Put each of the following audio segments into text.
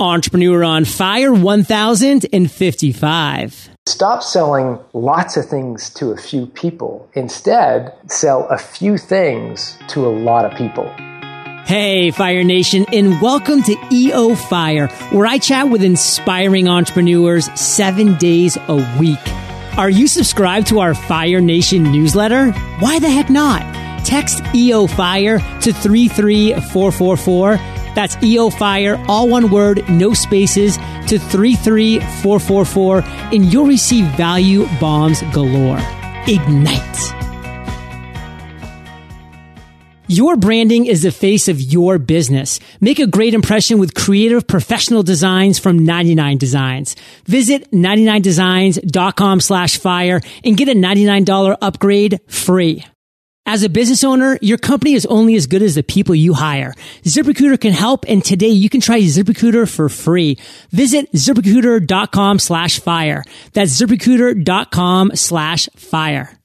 Entrepreneur on Fire 1055. Stop selling lots of things to a few people. Instead, sell a few things to a lot of people. Hey, Fire Nation, and welcome to EO Fire, where I chat with inspiring entrepreneurs seven days a week. Are you subscribed to our Fire Nation newsletter? Why the heck not? Text EO Fire to 33444 that's EO Fire, all one word, no spaces, to 33444, and you'll receive value bombs galore. Ignite. Your branding is the face of your business. Make a great impression with creative professional designs from 99 Designs. Visit 99designs.com slash fire and get a $99 upgrade free. As a business owner, your company is only as good as the people you hire. ZipRecruiter can help, and today you can try ZipRecruiter for free. Visit ziprecruiter.com slash fire. That's ziprecruiter.com slash fire.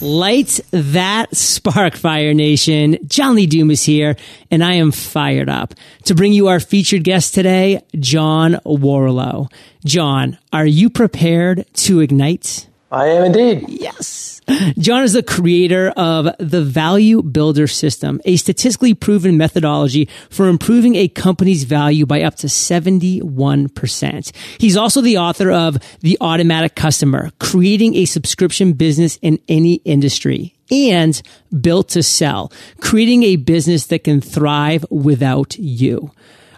Light that spark, Fire Nation. John Lee Dumas here, and I am fired up to bring you our featured guest today, John Warrillow. John, are you prepared to ignite? I am indeed. Yes. John is the creator of the Value Builder System, a statistically proven methodology for improving a company's value by up to 71%. He's also the author of The Automatic Customer, creating a subscription business in any industry and built to sell, creating a business that can thrive without you.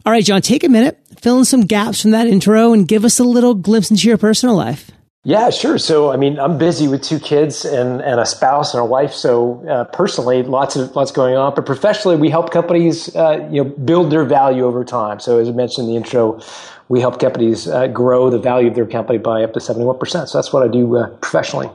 All right, John, take a minute, fill in some gaps from that intro and give us a little glimpse into your personal life. Yeah, sure. So, I mean, I'm busy with two kids and, and a spouse and a wife. So, uh, personally, lots of lots going on. But professionally, we help companies, uh, you know, build their value over time. So, as I mentioned in the intro, we help companies uh, grow the value of their company by up to 71%. So, that's what I do uh, professionally.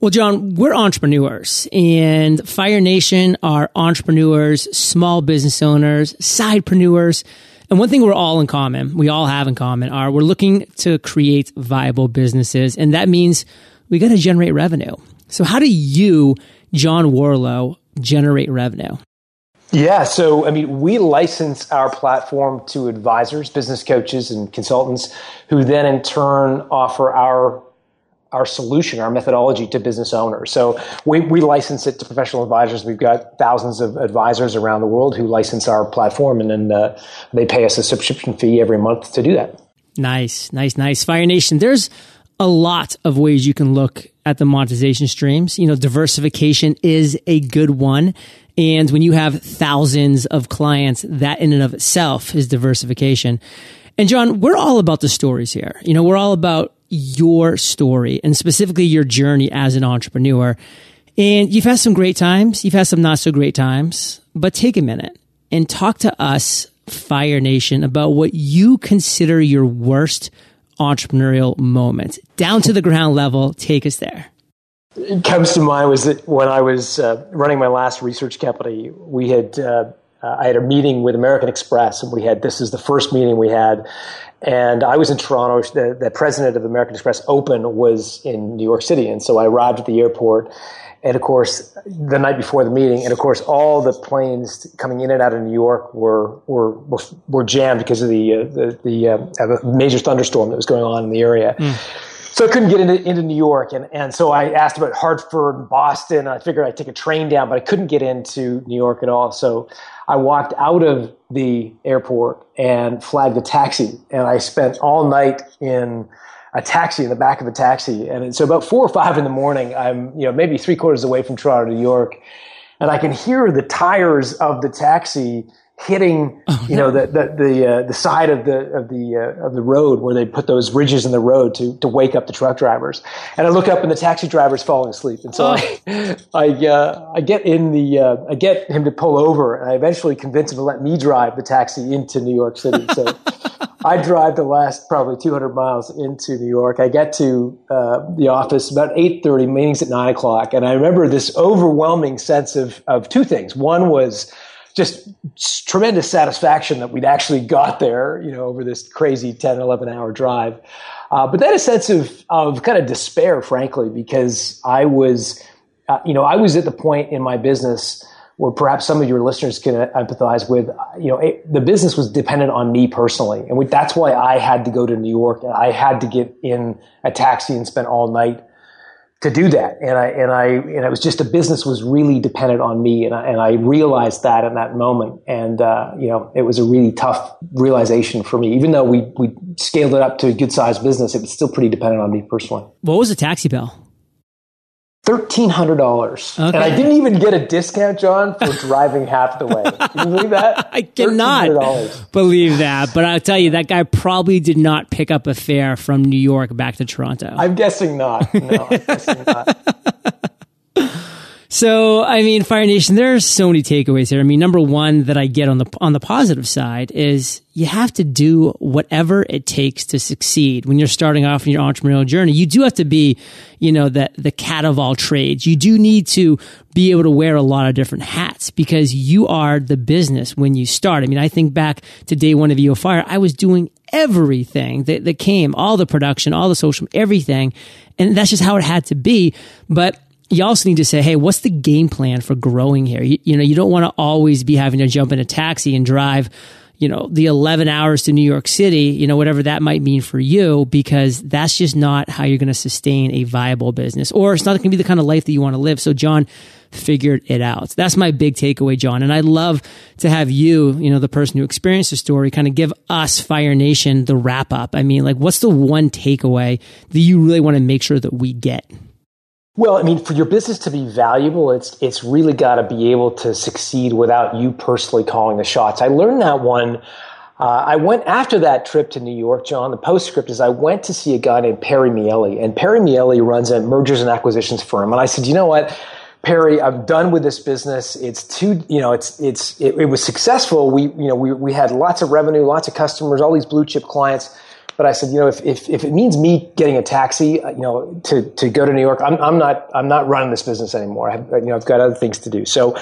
Well, John, we're entrepreneurs and Fire Nation are entrepreneurs, small business owners, sidepreneurs and one thing we're all in common, we all have in common, are we're looking to create viable businesses. And that means we got to generate revenue. So, how do you, John Warrillow, generate revenue? Yeah, so I mean, we license our platform to advisors, business coaches, and consultants who then in turn offer our our solution, our methodology to business owners. So we, we license it to professional advisors. We've got thousands of advisors around the world who license our platform, and then uh, they pay us a subscription fee every month to do that. Nice, nice, nice. Fire Nation, there's a lot of ways you can look at the monetization streams. You know, diversification is a good one. And when you have thousands of clients, that in and of itself is diversification. And John, we're all about the stories here. You know, we're all about your story and specifically your journey as an entrepreneur. And you've had some great times, you've had some not so great times, but take a minute and talk to us, Fire Nation, about what you consider your worst entrepreneurial moment. Down to the ground level, take us there. It comes to mind was that when I was uh, running my last research company, we had uh, uh, I had a meeting with American Express, and we had this is the first meeting we had, and I was in Toronto. The, the president of American Express Open was in New York City, and so I arrived at the airport. And of course, the night before the meeting, and of course, all the planes coming in and out of New York were were were, were jammed because of the uh, the, the uh, major thunderstorm that was going on in the area. Mm. So I couldn't get into, into New York. And, and so I asked about Hartford and Boston. I figured I'd take a train down, but I couldn't get into New York at all. So I walked out of the airport and flagged a taxi. And I spent all night in a taxi in the back of a taxi. And so about four or five in the morning, I'm, you know, maybe three quarters away from Toronto, New York. And I can hear the tires of the taxi hitting oh, you know the the the, uh, the side of the of the uh, of the road where they put those ridges in the road to to wake up the truck drivers. And I look up and the taxi driver's falling asleep. And so oh. I I, uh, I get in the uh, I get him to pull over and I eventually convince him to let me drive the taxi into New York City. So I drive the last probably 200 miles into New York. I get to uh, the office about 8:30 meetings at 9 o'clock. And I remember this overwhelming sense of of two things. One was just tremendous satisfaction that we'd actually got there, you know, over this crazy 10, 11 hour drive. Uh, but then a sense of, of kind of despair, frankly, because I was, uh, you know, I was at the point in my business where perhaps some of your listeners can empathize with, you know, it, the business was dependent on me personally. And we, that's why I had to go to New York. I had to get in a taxi and spend all night to do that. And I, and I, and it was just a business was really dependent on me. And I, and I realized that in that moment. And, uh, you know, it was a really tough realization for me. Even though we, we scaled it up to a good sized business, it was still pretty dependent on me personally. What was the taxi bill? Thirteen hundred dollars, okay. and I didn't even get a discount, John, for driving half the way. Can you believe that? I cannot believe that. But I'll tell you, that guy probably did not pick up a fare from New York back to Toronto. I'm guessing not. No, I'm guessing not. So, I mean, Fire Nation, there are so many takeaways here. I mean, number one that I get on the, on the positive side is you have to do whatever it takes to succeed. When you're starting off in your entrepreneurial journey, you do have to be, you know, the, the cat of all trades. You do need to be able to wear a lot of different hats because you are the business when you start. I mean, I think back to day one of EO Fire, I was doing everything that, that came, all the production, all the social, everything. And that's just how it had to be. But you also need to say, hey, what's the game plan for growing here? You, you know, you don't want to always be having to jump in a taxi and drive, you know, the 11 hours to New York City, you know, whatever that might mean for you, because that's just not how you're going to sustain a viable business or it's not going to be the kind of life that you want to live. So, John figured it out. That's my big takeaway, John. And I'd love to have you, you know, the person who experienced the story, kind of give us, Fire Nation, the wrap up. I mean, like, what's the one takeaway that you really want to make sure that we get? Well, I mean, for your business to be valuable, it's it's really got to be able to succeed without you personally calling the shots. I learned that one. Uh, I went after that trip to New York, John. The postscript is I went to see a guy named Perry Miele, and Perry Miele runs a mergers and acquisitions firm. And I said, you know what, Perry, I'm done with this business. It's too, you know, it's it's it, it was successful. We you know we we had lots of revenue, lots of customers, all these blue chip clients but I said, you know, if, if, if, it means me getting a taxi, uh, you know, to, to go to New York, I'm, I'm not, I'm not running this business anymore. I have, you know, I've got other things to do. So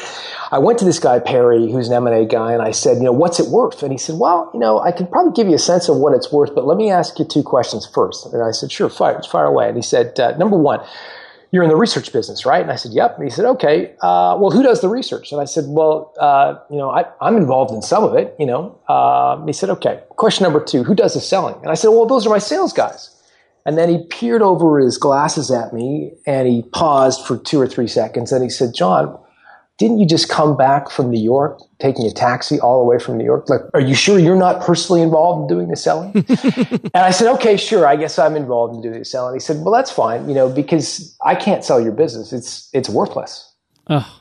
I went to this guy, Perry, who's an M&A guy, and I said, you know, what's it worth? And he said, well, you know, I can probably give you a sense of what it's worth, but let me ask you two questions first. And I said, sure, fire, fire away. And he said, uh, number one, you're in the research business, right? And I said, yep. And he said, okay, uh, well, who does the research? And I said, well, uh, you know, I, am involved in some of it, you know. Uh, he said, okay. Question number two, who does the selling? And I said, well, those are my sales guys. And then he peered over his glasses at me and he paused for two or three seconds and he said, John, didn't you just come back from New York, taking a taxi all the way from New York? Like, are you sure you're not personally involved in doing the selling? and I said, okay, sure. I guess I'm involved in doing the selling. He said, well, that's fine, you know, because I can't sell your business. It's, it's worthless. Oh.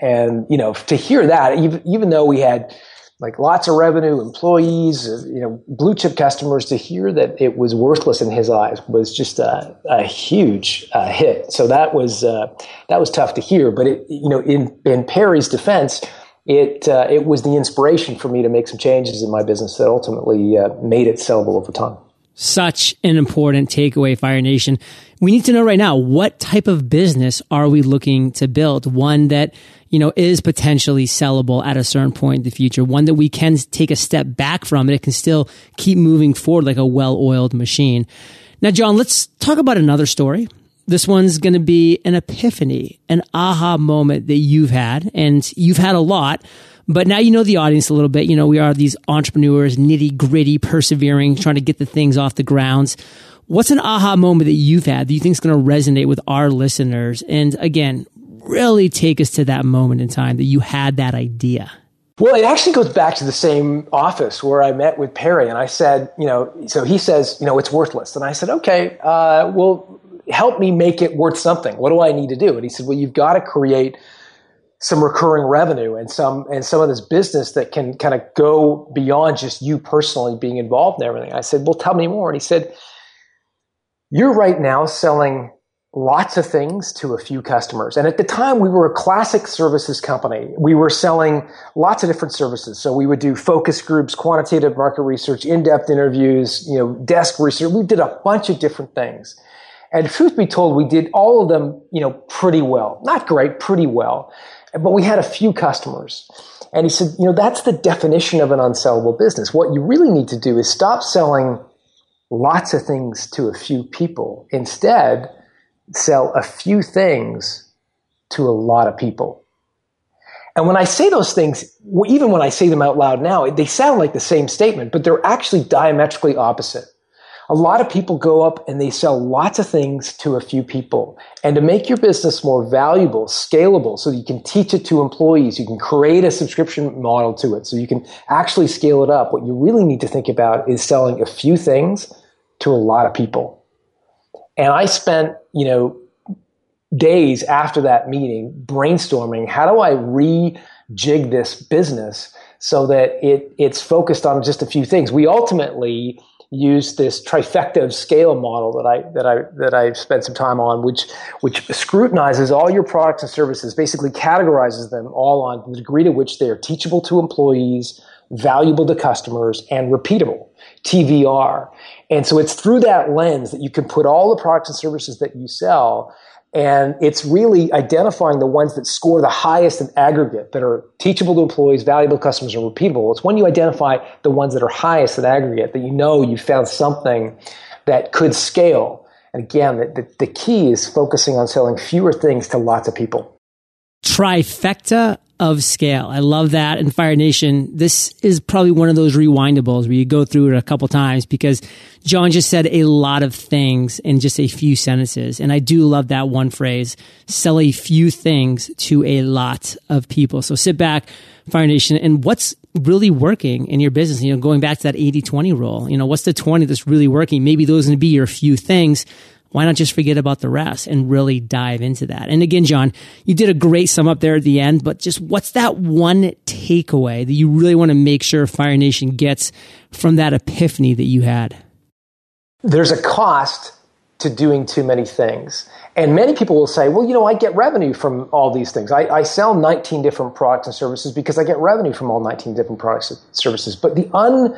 And, you know, to hear that, even, even though we had, like lots of revenue, employees, uh, you know, blue chip customers to hear that it was worthless in his eyes was just a, a huge uh, hit. So that was uh, that was tough to hear. But it, you know, in in Perry's defense, it uh, it was the inspiration for me to make some changes in my business that ultimately uh, made it sellable over time. Such an important takeaway, Fire Nation. We need to know right now what type of business are we looking to build? One that you know, is potentially sellable at a certain point in the future. One that we can take a step back from and it can still keep moving forward like a well-oiled machine. Now, John, let's talk about another story. This one's going to be an epiphany, an aha moment that you've had, and you've had a lot. But now you know the audience a little bit. You know, we are these entrepreneurs, nitty gritty, persevering, trying to get the things off the grounds. What's an aha moment that you've had that you think is going to resonate with our listeners? And again, really take us to that moment in time that you had that idea? Well, it actually goes back to the same office where I met with Perry, and I said, you know, so he says, you know, it's worthless, and I said, okay, uh, well, help me make it worth something. What do I need to do? And he said, well, you've got to create some recurring revenue and some and some of this business that can kind of go beyond just you personally being involved in everything. I said, well, tell me more. And he said, you're right now selling lots of things to a few customers. And at the time, we were a classic services company. We were selling lots of different services. So we would do focus groups, quantitative market research, in-depth interviews, you know, desk research. We did a bunch of different things. And truth be told, we did all of them, you know, pretty well. Not great, pretty well. But we had a few customers. And he said, you know, that's the definition of an unsellable business. What you really need to do is stop selling lots of things to a few people. Instead, sell a few things to a lot of people. And when I say those things, even when I say them out loud now, they sound like the same statement, but they're actually diametrically opposite. A lot of people go up and they sell lots of things to a few people. And to make your business more valuable, scalable, so you can teach it to employees, you can create a subscription model to it, so you can actually scale it up. What you really need to think about is selling a few things to a lot of people. And I spent, you know, days after that meeting brainstorming how do I rejig this business so that it, it's focused on just a few things. We ultimately use this trifecta of scale model that I that I that I spent some time on, which which scrutinizes all your products and services, basically categorizes them all on the degree to which they are teachable to employees, valuable to customers, and repeatable. TVR. And so it's through that lens that you can put all the products and services that you sell and it's really identifying the ones that score the highest in aggregate that are teachable to employees, valuable to customers, and repeatable. It's when you identify the ones that are highest in aggregate that you know you found something that could scale. And again, the, the, the key is focusing on selling fewer things to lots of people. Trifecta of scale. I love that. And Fire Nation, this is probably one of those rewindables where you go through it a couple times because John just said a lot of things in just a few sentences. And I do love that one phrase, sell a few things to a lot of people. So sit back, Fire Nation, and what's really working in your business? You know, going back to that 80 20 rule, you know, what's the 20 that's really working? Maybe those are going to be your few things why not just forget about the rest and really dive into that? And again, John, you did a great sum up there at the end, but just what's that one takeaway that you really want to make sure Fire Nation gets from that epiphany that you had? There's a cost to doing too many things. And many people will say, well, you know, I get revenue from all these things. I, I, sell 19 different products and services because I get revenue from all 19 different products and services. But the un,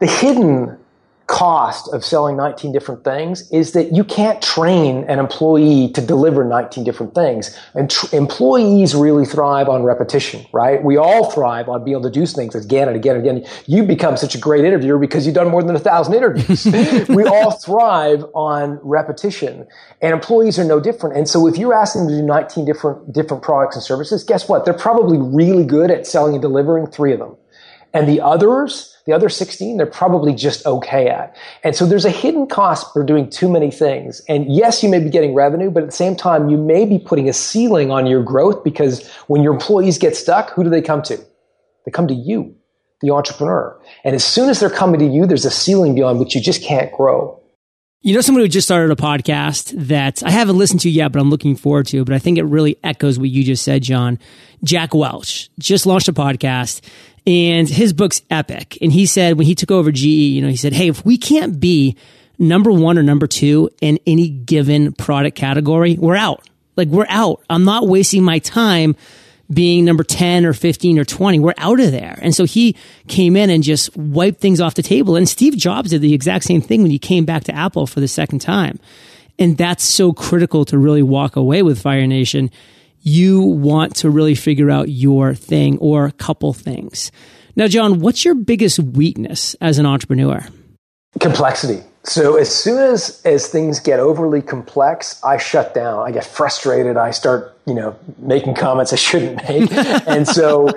the hidden cost of selling 19 different things is that you can't train an employee to deliver 19 different things. And tr- employees really thrive on repetition, right? We all thrive on being able to do things again and again and again. You become such a great interviewer because you've done more than a thousand interviews. we all thrive on repetition and employees are no different. And so if you're asking them to do 19 different, different products and services, guess what? They're probably really good at selling and delivering three of them. And the others, the other 16, they're probably just okay at. And so there's a hidden cost for doing too many things. And yes, you may be getting revenue, but at the same time, you may be putting a ceiling on your growth because when your employees get stuck, who do they come to? They come to you, the entrepreneur. And as soon as they're coming to you, there's a ceiling beyond which you just can't grow. You know, someone who just started a podcast that I haven't listened to yet, but I'm looking forward to, but I think it really echoes what you just said, John. Jack Welch just launched a podcast and his book's epic. And he said when he took over GE, you know, he said, Hey, if we can't be number one or number two in any given product category, we're out. Like we're out. I'm not wasting my time being number 10 or 15 or 20. We're out of there. And so he came in and just wiped things off the table. And Steve Jobs did the exact same thing when he came back to Apple for the second time. And that's so critical to really walk away with Fire Nation you want to really figure out your thing or a couple things. Now, John, what's your biggest weakness as an entrepreneur? Complexity. So as soon as as things get overly complex, I shut down. I get frustrated. I start, you know, making comments I shouldn't make. and so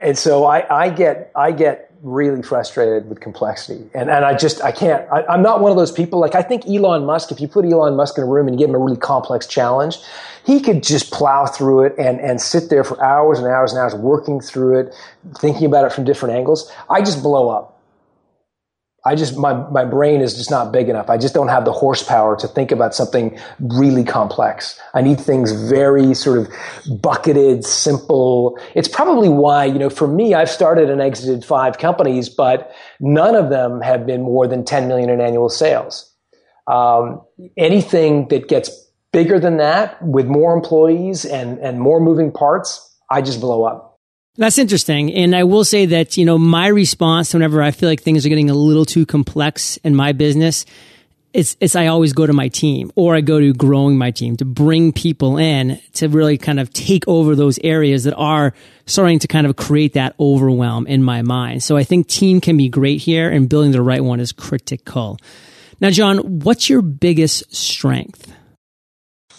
and so I, I get I get really frustrated with complexity. And, and I just, I can't, I, am not one of those people. Like, I think Elon Musk, if you put Elon Musk in a room and you give him a really complex challenge, he could just plow through it and, and sit there for hours and hours and hours working through it, thinking about it from different angles. I just blow up. I just, my, my brain is just not big enough. I just don't have the horsepower to think about something really complex. I need things very sort of bucketed, simple. It's probably why, you know, for me, I've started and exited five companies, but none of them have been more than 10 million in annual sales. Um, anything that gets bigger than that with more employees and, and more moving parts, I just blow up. That's interesting. And I will say that, you know, my response whenever I feel like things are getting a little too complex in my business, it's, it's I always go to my team or I go to growing my team to bring people in to really kind of take over those areas that are starting to kind of create that overwhelm in my mind. So I think team can be great here and building the right one is critical. Now, John, what's your biggest strength?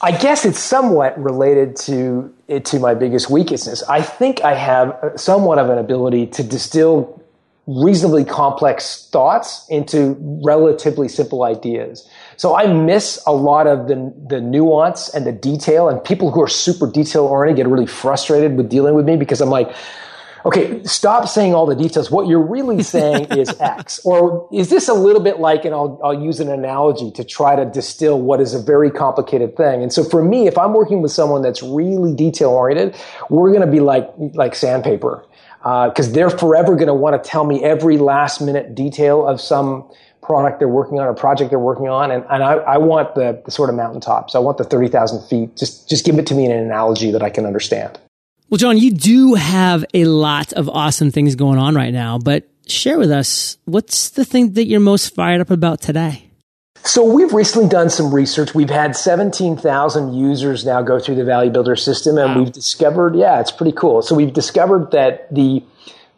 I guess it's somewhat related to eh, to my biggest weakness. I think I have eh, somewhat of an ability to distill reasonably complex thoughts into relatively simple ideas. So I miss a lot of the, the nuance and the detail and people who are super detail oriented get really frustrated with dealing with me because I'm like, okay, stop saying all the details. What you're really saying is X. Or is this a little bit like, and I'll, I'll use an analogy to try to distill what is a very complicated thing. And so for me, if I'm working with someone that's really detail oriented, we're going to be like, like sandpaper. Because uh, they're forever going to want to tell me every last minute detail of some product they're working on or project they're working on. And, and I, I want the, the sort of mountaintops. I want the 30,000 feet. Just, just give it to me in an analogy that I can understand. Well, John, you do have a lot of awesome things going on right now, but share with us what's the thing that you're most fired up about today? So we've recently done some research. We've had 17,000 users now go through the Value Builder system and wow. we've discovered, yeah, it's pretty cool. So we've discovered that the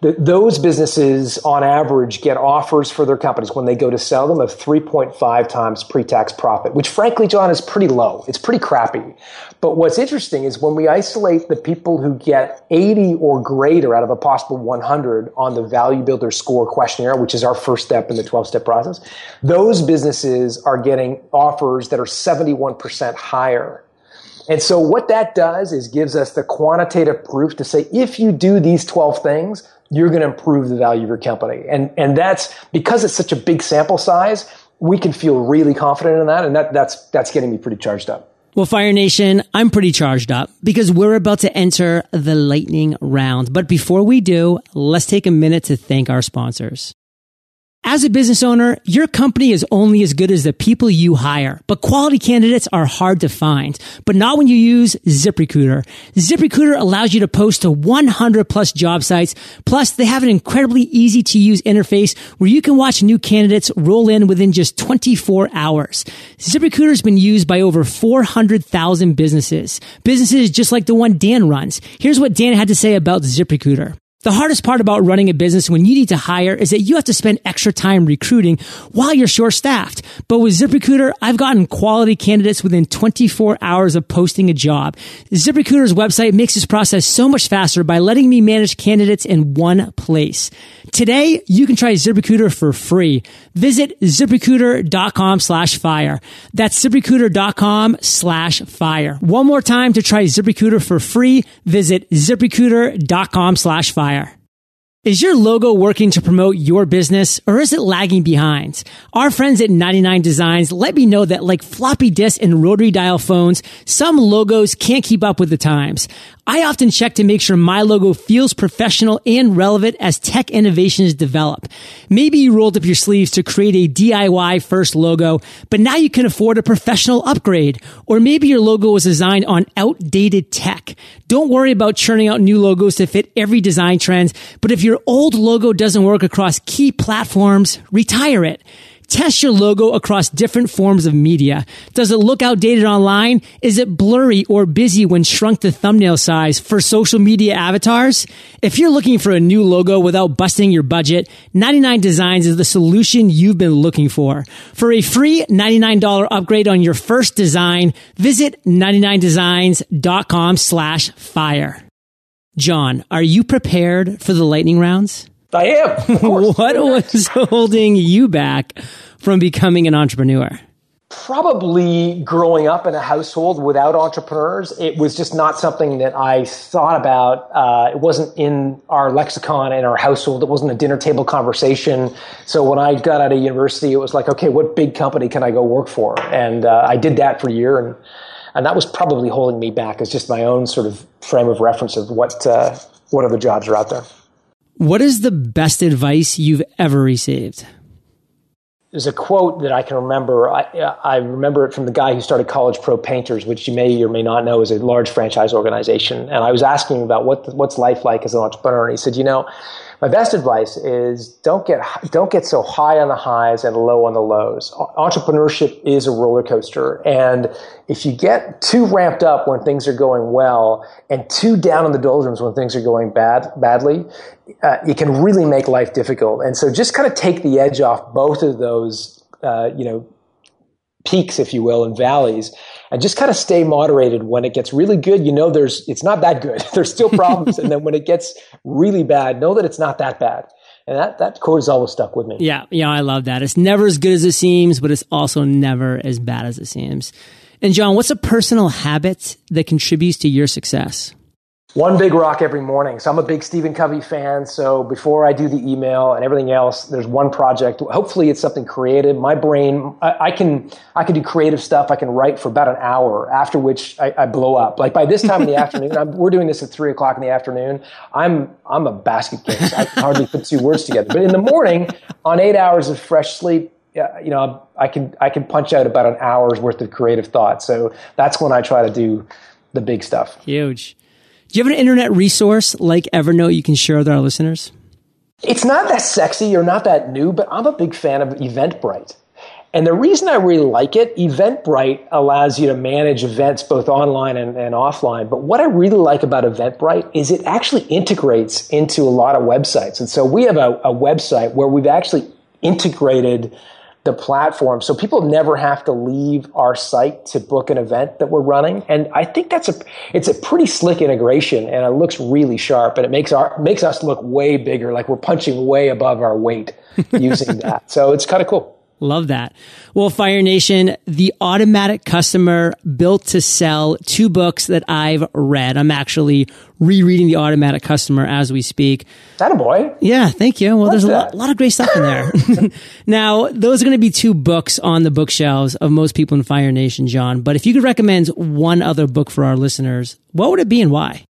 those businesses on average get offers for their companies when they go to sell them of 3.5 times pre-tax profit, which frankly, John, is pretty low. It's pretty crappy. But what's interesting is when we isolate the people who get 80 or greater out of a possible 100 on the value builder score questionnaire, which is our first step in the 12 step process, those businesses are getting offers that are 71% higher and so what that does is gives us the quantitative proof to say if you do these 12 things, you're going to improve the value of your company. And, and that's because it's such a big sample size, we can feel really confident in that. And that, that's, that's getting me pretty charged up. Well, Fire Nation, I'm pretty charged up because we're about to enter the lightning round. But before we do, let's take a minute to thank our sponsors. As a business owner, your company is only as good as the people you hire, but quality candidates are hard to find, but not when you use ZipRecruiter. ZipRecruiter allows you to post to 100 plus job sites. Plus, they have an incredibly easy to use interface where you can watch new candidates roll in within just 24 hours. ZipRecruiter has been used by over 400,000 businesses. Businesses just like the one Dan runs. Here's what Dan had to say about ZipRecruiter. The hardest part about running a business when you need to hire is that you have to spend extra time recruiting while you're short staffed. But with ZipRecruiter, I've gotten quality candidates within 24 hours of posting a job. ZipRecruiter's website makes this process so much faster by letting me manage candidates in one place. Today, you can try ZipRecruiter for free. Visit ziprecruiter.com slash fire. That's ziprecruiter.com slash fire. One more time to try ZipRecruiter for free. Visit ziprecruiter.com slash fire. Is your logo working to promote your business or is it lagging behind? Our friends at 99 Designs let me know that like floppy disk and rotary dial phones, some logos can't keep up with the times. I often check to make sure my logo feels professional and relevant as tech innovations develop. Maybe you rolled up your sleeves to create a DIY first logo, but now you can afford a professional upgrade. Or maybe your logo was designed on outdated tech. Don't worry about churning out new logos to fit every design trend, but if your old logo doesn't work across key platforms, retire it. Test your logo across different forms of media. Does it look outdated online? Is it blurry or busy when shrunk to thumbnail size for social media avatars? If you're looking for a new logo without busting your budget, 99 Designs is the solution you've been looking for. For a free $99 upgrade on your first design, visit 99designs.com slash fire. John, are you prepared for the lightning rounds? I am. what was holding you back from becoming an entrepreneur? Probably growing up in a household without entrepreneurs. It was just not something that I thought about. Uh, it wasn't in our lexicon in our household. It wasn't a dinner table conversation. So when I got out of university, it was like, okay, what big company can I go work for? And uh, I did that for a year, and and that was probably holding me back. It's just my own sort of frame of reference of what uh, what other jobs are out there. What is the best advice you've ever received? There's a quote that I can remember. I, I, remember it from the guy who started College Pro Painters, which you may or may not know is a large franchise organization. And I was asking him about what what's life like as an entrepreneur, and he said, you know, my best advice is don't get don't get so high on the highs and low on the lows. Entrepreneurship is a roller coaster, and if you get too ramped up when things are going well and too down in the doldrums when things are going bad badly, uh, it can really make life difficult. And so, just kind of take the edge off both of those, uh, you know, peaks, if you will, and valleys, and just kind of stay moderated. When it gets really good, you know there's it's not that good. there's still problems, and then when it gets really bad, know that it's not that bad. And that, that quote has always stuck with me. Yeah, yeah, I love that. It's never as good as it seems, but it's also never as bad as it seems. And John, what's a personal habit that contributes to your success? One big rock every morning. So I'm a big Stephen Covey fan. So before I do the email and everything else, there's one project. Hopefully it's something creative. My brain, I, I can, I can do creative stuff. I can write for about an hour after which I, I blow up. Like by this time in the afternoon, I'm, we're doing this at three o'clock in the afternoon. I'm, I'm a basket case. I can hardly put two words together. But in the morning on eight hours of fresh sleep, you know, I can I can punch out about an hour's worth of creative thought. So that's when I try to do the big stuff. Huge. Do you have an internet resource like Evernote you can share with our listeners? It's not that sexy or not that new, but I'm a big fan of Eventbrite. And the reason I really like it, Eventbrite allows you to manage events both online and, and, offline. But what I really like about Eventbrite is it actually integrates into a lot of websites. And so we have a, a website where we've actually integrated the platform. So people never have to leave our site to book an event that we're running. And i think that's a it's a pretty slick integration and it looks really sharp and it makes our makes us look way bigger. Like we're punching way above our weight using that. So it's kind of cool Love that. Well, Fire Nation, The Automatic Customer Built to Sell, two books that I've read. I'm actually rereading The Automatic Customer as we speak. Is that a boy. Yeah, thank you. Well, there's a lot, a lot, of great stuff in there. now, those are going to be two books on the bookshelves of most people in Fire Nation, John. But if you could recommend one other book for our listeners, what would it be and why?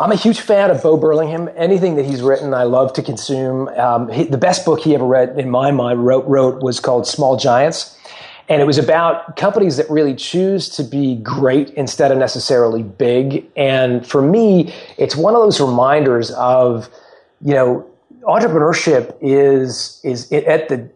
I'm a huge fan of Bo Burlingham. Anything that he's written, I love to consume. Um, he, the best book he ever read, in my mind, wrote, wrote was called Small Giants. And it was about companies that really choose to be great instead of necessarily big. And for me, it's one of those reminders of, you know, entrepreneurship is, is at the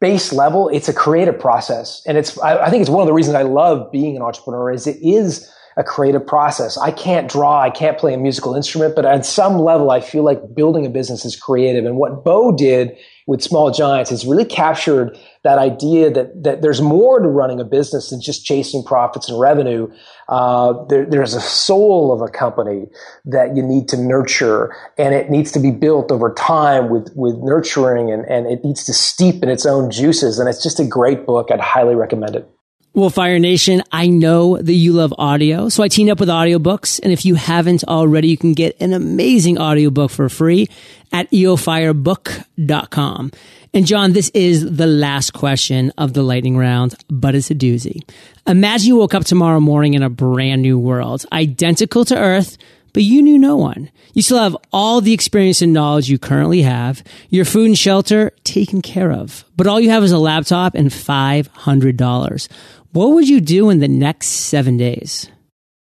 base level, it's a creative process. And it's, I, I think it's one of the reasons I love being an entrepreneur is it is, a creative process. I can't draw, I can't play a musical instrument, but at some level, I feel like building a business is creative. And what Bo did with Small Giants is really captured that idea that, that there's more to running a business than just chasing profits and revenue. Uh, there, there's a soul of a company that you need to nurture, and it needs to be built over time with, with nurturing, and, and it needs to steep in its own juices. And it's just a great book. I'd highly recommend it. Well, Fire Nation, I know that you love audio, so I teamed up with audiobooks. And if you haven't already, you can get an amazing audiobook for free at eofirebook.com. And John, this is the last question of the lightning round, but it's a doozy. Imagine you woke up tomorrow morning in a brand new world, identical to Earth, but you knew no one. You still have all the experience and knowledge you currently have, your food and shelter taken care of, but all you have is a laptop and $500. What would you do in the next seven days?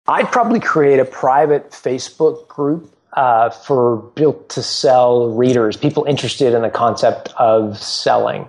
I'd probably create a private Facebook group uh, for built to sell readers, people interested in the concept of selling.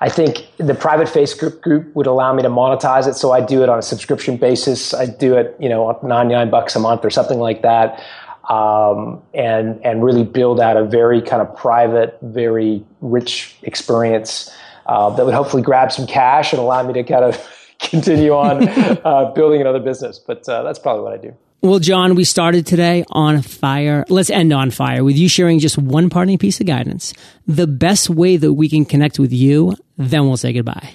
I think the private Facebook group would allow me to monetize it, so I'd do it on a subscription basis. I'd do it, you know, ninety nine bucks a month or something like that, um, and and really build out a very kind of private, very rich experience uh, that would hopefully grab some cash and allow me to kind of continue on uh, building another business. But uh, that's probably what I do. Well, John, we started today on fire. Let's end on fire with you sharing just one parting piece of guidance. The best way that we can connect with you, then we'll say goodbye.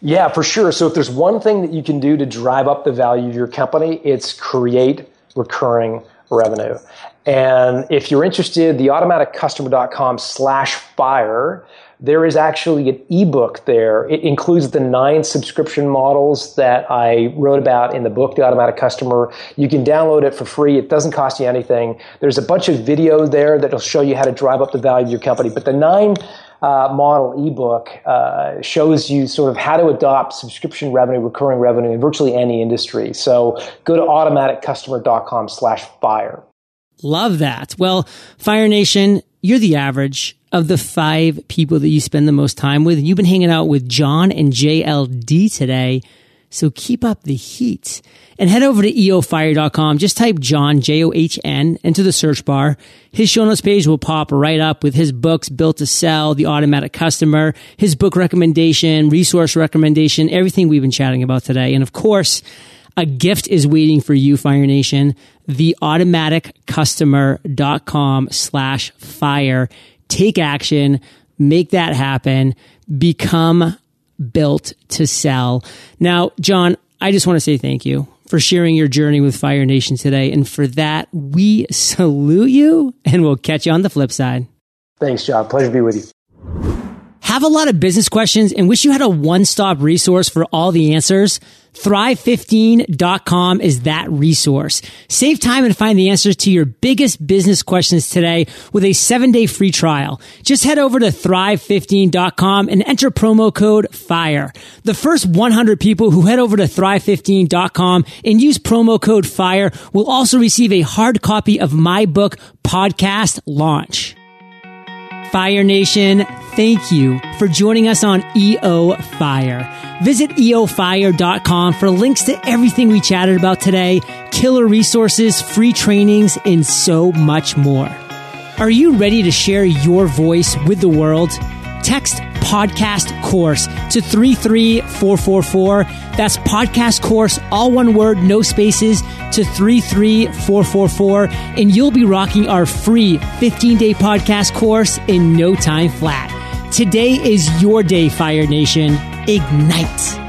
Yeah, for sure. So if there's one thing that you can do to drive up the value of your company, it's create recurring revenue. And if you're interested, the automaticcustomer.com slash fire there is actually an ebook there. It includes the nine subscription models that I wrote about in the book, The Automatic Customer. You can download it for free. It doesn't cost you anything. There's a bunch of videos there that'll show you how to drive up the value of your company. But the nine uh, model ebook uh, shows you sort of how to adopt subscription revenue, recurring revenue in virtually any industry. So go to automaticcustomer.com slash fire. Love that. Well, Fire Nation, you're the average of the five people that you spend the most time with. You've been hanging out with John and JLD today. So keep up the heat and head over to eofire.com. Just type John, J-O-H-N into the search bar. His show notes page will pop right up with his books built to sell, the automatic customer, his book recommendation, resource recommendation, everything we've been chatting about today. And of course, a gift is waiting for you, Fire Nation. The automaticcustomer.com slash fire. Take action. Make that happen. Become built to sell. Now, John, I just want to say thank you for sharing your journey with Fire Nation today. And for that, we salute you and we'll catch you on the flip side. Thanks, John. Pleasure to be with you. Have a lot of business questions and wish you had a one-stop resource for all the answers? Thrive15.com is that resource. Save time and find the answers to your biggest business questions today with a seven day free trial. Just head over to thrive15.com and enter promo code FIRE. The first 100 people who head over to thrive15.com and use promo code FIRE will also receive a hard copy of my book, Podcast Launch. Fire Nation, thank you for joining us on EO Fire. Visit eofire.com for links to everything we chatted about today, killer resources, free trainings, and so much more. Are you ready to share your voice with the world? Text podcast course to 33444. That's podcast course, all one word, no spaces to 33444. And you'll be rocking our free 15 day podcast course in no time flat. Today is your day, Fire Nation. Ignite.